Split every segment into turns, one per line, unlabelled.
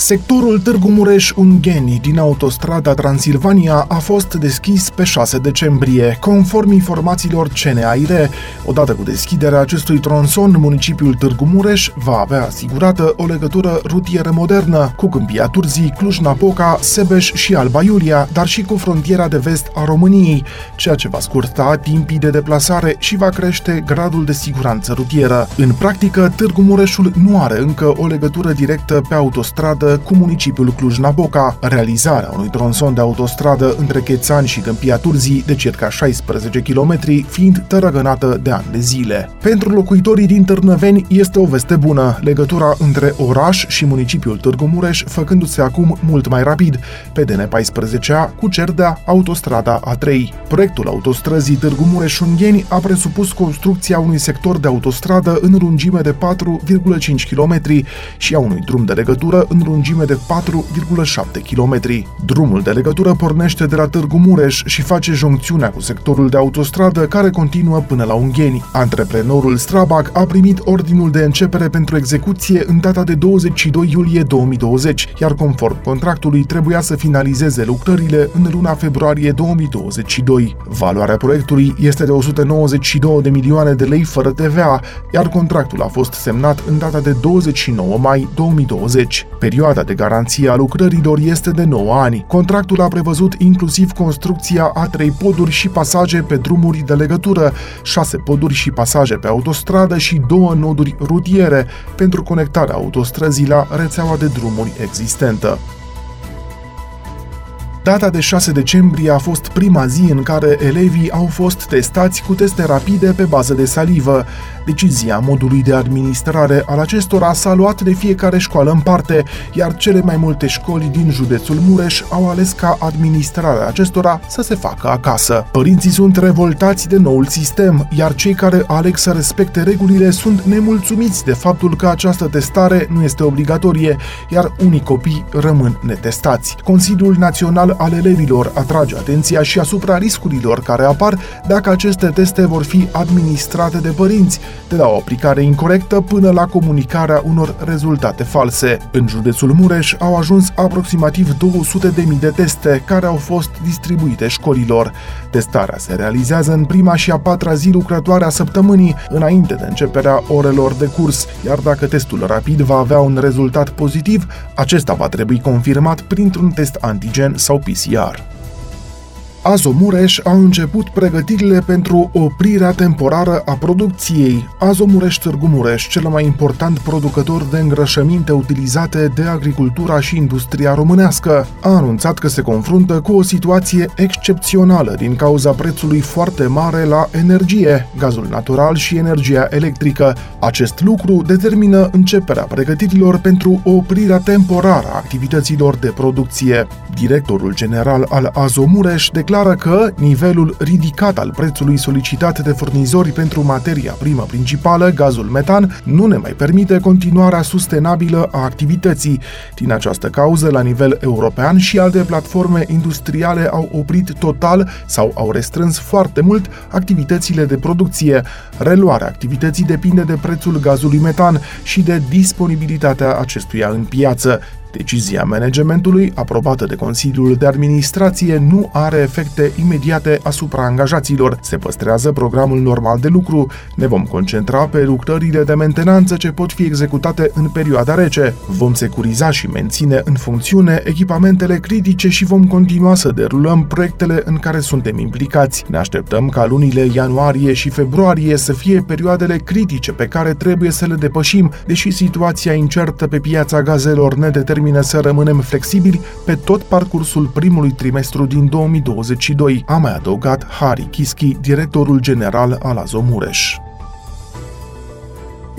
Sectorul Târgu Mureș-Ungheni din autostrada Transilvania a fost deschis pe 6 decembrie, conform informațiilor CNAIR. Odată cu deschiderea acestui tronson, municipiul Târgu Mureș va avea asigurată o legătură rutieră modernă cu Câmpia Turzii, Cluj-Napoca, Sebeș și Alba Iulia, dar și cu frontiera de vest a României, ceea ce va scurta timpii de deplasare și va crește gradul de siguranță rutieră. În practică, Târgu Mureșul nu are încă o legătură directă pe autostradă cu municipiul Cluj-Napoca, realizarea unui tronson de autostradă între Chețani și Câmpia Turzii de circa 16 km fiind tărăgănată de ani de zile. Pentru locuitorii din Târnăveni este o veste bună, legătura între oraș și municipiul Târgu Mureș făcându-se acum mult mai rapid, pe DN14A cu Cerdea, autostrada A3. Proiectul autostrăzii Târgu Mureș-Ungheni a presupus construcția unui sector de autostradă în lungime de 4,5 km și a unui drum de legătură în lungime lungime de 4,7 km. Drumul de legătură pornește de la Târgu Mureș și face joncțiunea cu sectorul de autostradă care continuă până la Ungheni. Antreprenorul Strabag a primit ordinul de începere pentru execuție în data de 22 iulie 2020, iar conform contractului trebuia să finalizeze lucrările în luna februarie 2022. Valoarea proiectului este de 192 de milioane de lei fără TVA, iar contractul a fost semnat în data de 29 mai 2020. Perioada Perioada de garanție a lucrărilor este de 9 ani. Contractul a prevăzut inclusiv construcția a 3 poduri și pasaje pe drumuri de legătură, 6 poduri și pasaje pe autostradă și 2 noduri rutiere pentru conectarea autostrăzii la rețeaua de drumuri existentă. Data de 6 decembrie a fost prima zi în care elevii au fost testați cu teste rapide pe bază de salivă. Decizia modului de administrare al acestora s-a luat de fiecare școală în parte, iar cele mai multe școli din județul Mureș au ales ca administrarea acestora să se facă acasă. Părinții sunt revoltați de noul sistem, iar cei care aleg să respecte regulile sunt nemulțumiți de faptul că această testare nu este obligatorie, iar unii copii rămân netestați. Consiliul Național al Elevilor atrage atenția și asupra riscurilor care apar dacă aceste teste vor fi administrate de părinți, de la o aplicare incorrectă până la comunicarea unor rezultate false. În județul Mureș au ajuns aproximativ 200.000 de teste care au fost distribuite școlilor. Testarea se realizează în prima și a patra zi lucrătoare a săptămânii, înainte de începerea orelor de curs, iar dacă testul rapid va avea un rezultat pozitiv, acesta va trebui confirmat printr-un test antigen sau bis Jahr. Azomureș a început pregătirile pentru oprirea temporară a producției. Azomureș Târgu Mureș, cel mai important producător de îngrășăminte utilizate de agricultura și industria românească, a anunțat că se confruntă cu o situație excepțională din cauza prețului foarte mare la energie, gazul natural și energia electrică. Acest lucru determină începerea pregătirilor pentru oprirea temporară a activităților de producție. Directorul general al Azomureș declară declară că nivelul ridicat al prețului solicitat de furnizori pentru materia primă principală, gazul metan, nu ne mai permite continuarea sustenabilă a activității. Din această cauză, la nivel european și alte platforme industriale au oprit total sau au restrâns foarte mult activitățile de producție. Reluarea activității depinde de prețul gazului metan și de disponibilitatea acestuia în piață. Decizia managementului, aprobată de Consiliul de Administrație, nu are efecte imediate asupra angajaților. Se păstrează programul normal de lucru. Ne vom concentra pe lucrările de mentenanță ce pot fi executate în perioada rece. Vom securiza și menține în funcțiune echipamentele critice și vom continua să derulăm proiectele în care suntem implicați. Ne așteptăm ca lunile ianuarie și februarie să fie perioadele critice pe care trebuie să le depășim, deși situația incertă pe piața gazelor ne determină determină să rămânem flexibili pe tot parcursul primului trimestru din 2022, a mai adăugat Hari Kiski, directorul general al Azomureș.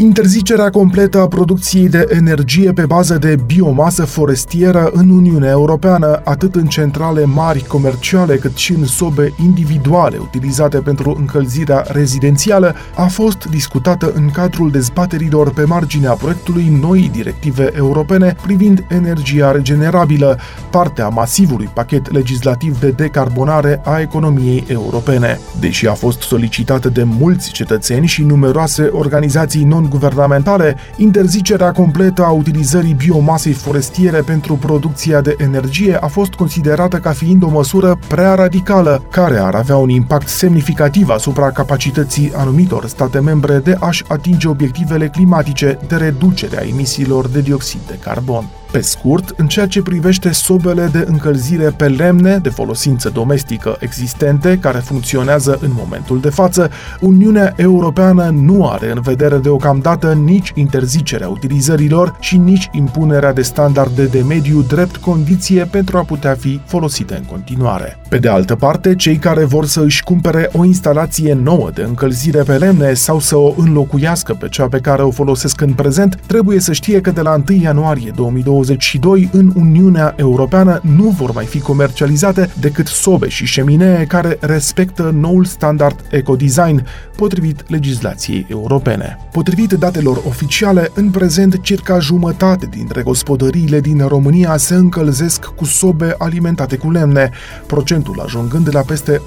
Interzicerea completă a producției de energie pe bază de biomasă forestieră în Uniunea Europeană, atât în centrale mari comerciale cât și în sobe individuale utilizate pentru încălzirea rezidențială, a fost discutată în cadrul dezbaterilor pe marginea proiectului noi directive europene privind energia regenerabilă, partea masivului pachet legislativ de decarbonare a economiei europene. Deși a fost solicitată de mulți cetățeni și numeroase organizații non guvernamentale, interzicerea completă a utilizării biomasei forestiere pentru producția de energie a fost considerată ca fiind o măsură prea radicală, care ar avea un impact semnificativ asupra capacității anumitor state membre de a-și atinge obiectivele climatice de reducere a emisiilor de dioxid de carbon. Pe scurt, în ceea ce privește sobele de încălzire pe lemne de folosință domestică existente care funcționează în momentul de față, Uniunea Europeană nu are în vedere deocamdată nici interzicerea utilizărilor și nici impunerea de standarde de mediu drept condiție pentru a putea fi folosite în continuare. Pe de altă parte, cei care vor să își cumpere o instalație nouă de încălzire pe lemne sau să o înlocuiască pe cea pe care o folosesc în prezent, trebuie să știe că de la 1 ianuarie 2020 2022 în Uniunea Europeană nu vor mai fi comercializate decât sobe și șeminee care respectă noul standard ecodesign, potrivit legislației europene. Potrivit datelor oficiale, în prezent circa jumătate dintre gospodăriile din România se încălzesc cu sobe alimentate cu lemne, procentul ajungând la peste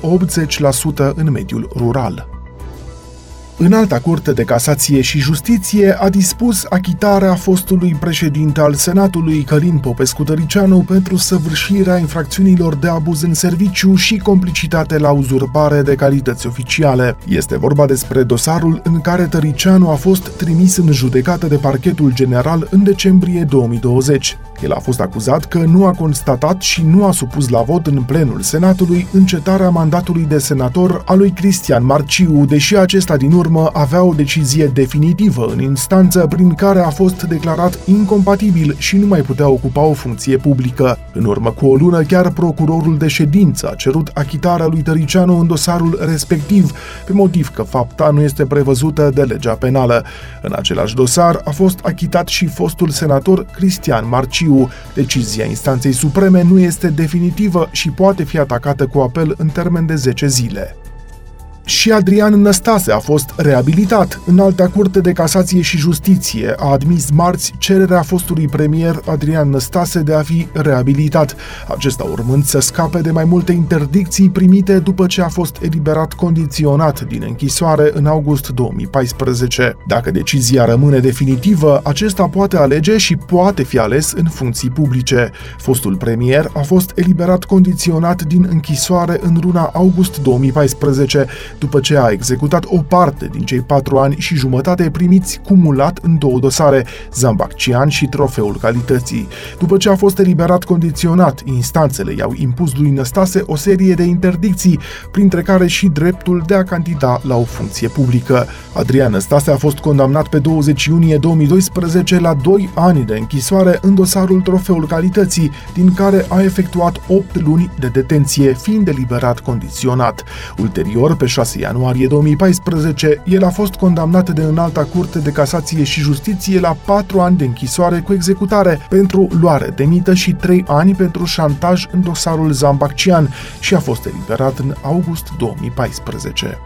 80% în mediul rural. Înalta Curte de Casație și Justiție a dispus achitarea fostului președinte al Senatului, Călin Popescu Tăricianu, pentru săvârșirea infracțiunilor de abuz în serviciu și complicitate la uzurpare de calități oficiale. Este vorba despre dosarul în care Tăricianu a fost trimis în judecată de parchetul general în decembrie 2020. El a fost acuzat că nu a constatat și nu a supus la vot în plenul Senatului încetarea mandatului de senator a lui Cristian Marciu, deși acesta din urmă avea o decizie definitivă în instanță prin care a fost declarat incompatibil și nu mai putea ocupa o funcție publică. În urmă cu o lună, chiar procurorul de ședință a cerut achitarea lui Tăricianu în dosarul respectiv, pe motiv că fapta nu este prevăzută de legea penală. În același dosar a fost achitat și fostul senator Cristian Marciu. Decizia instanței supreme nu este definitivă și poate fi atacată cu apel în termen de 10 zile. Și Adrian Năstase a fost reabilitat. În alta curte de casație și justiție a admis marți cererea fostului premier Adrian Năstase de a fi reabilitat, acesta urmând să scape de mai multe interdicții primite după ce a fost eliberat condiționat din închisoare în august 2014. Dacă decizia rămâne definitivă, acesta poate alege și poate fi ales în funcții publice. Fostul premier a fost eliberat condiționat din închisoare în luna august 2014 după ce a executat o parte din cei patru ani și jumătate primiți cumulat în două dosare, Zambaccian și Trofeul Calității. După ce a fost eliberat condiționat, instanțele i-au impus lui Năstase o serie de interdicții, printre care și dreptul de a candida la o funcție publică. Adrian Năstase a fost condamnat pe 20 iunie 2012 la 2 ani de închisoare în dosarul Trofeul Calității, din care a efectuat 8 luni de detenție, fiind eliberat condiționat. Ulterior, pe 6 6 ianuarie 2014, el a fost condamnat de înalta curte de casație și justiție la 4 ani de închisoare cu executare pentru luare de mită și 3 ani pentru șantaj în dosarul Zambaccian și a fost eliberat în august 2014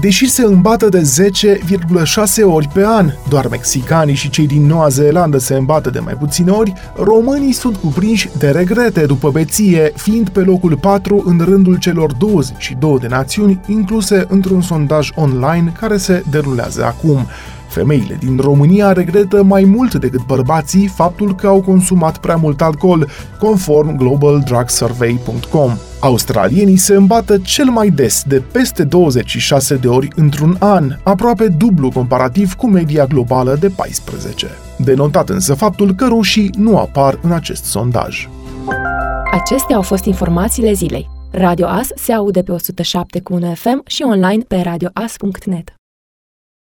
deși se îmbată de 10,6 ori pe an. Doar mexicanii și cei din Noua Zeelandă se îmbată de mai puține ori, românii sunt cuprinși de regrete după beție, fiind pe locul 4 în rândul celor 22 de națiuni incluse într-un sondaj online care se derulează acum. Femeile din România regretă mai mult decât bărbații faptul că au consumat prea mult alcool, conform globaldrugsurvey.com. Australienii se îmbată cel mai des, de peste 26 de ori într-un an, aproape dublu comparativ cu media globală de 14. Denotat însă faptul că rușii nu apar în acest sondaj.
Acestea au fost informațiile zilei. Radio As se aude pe 107 cu un FM și online pe radioas.net.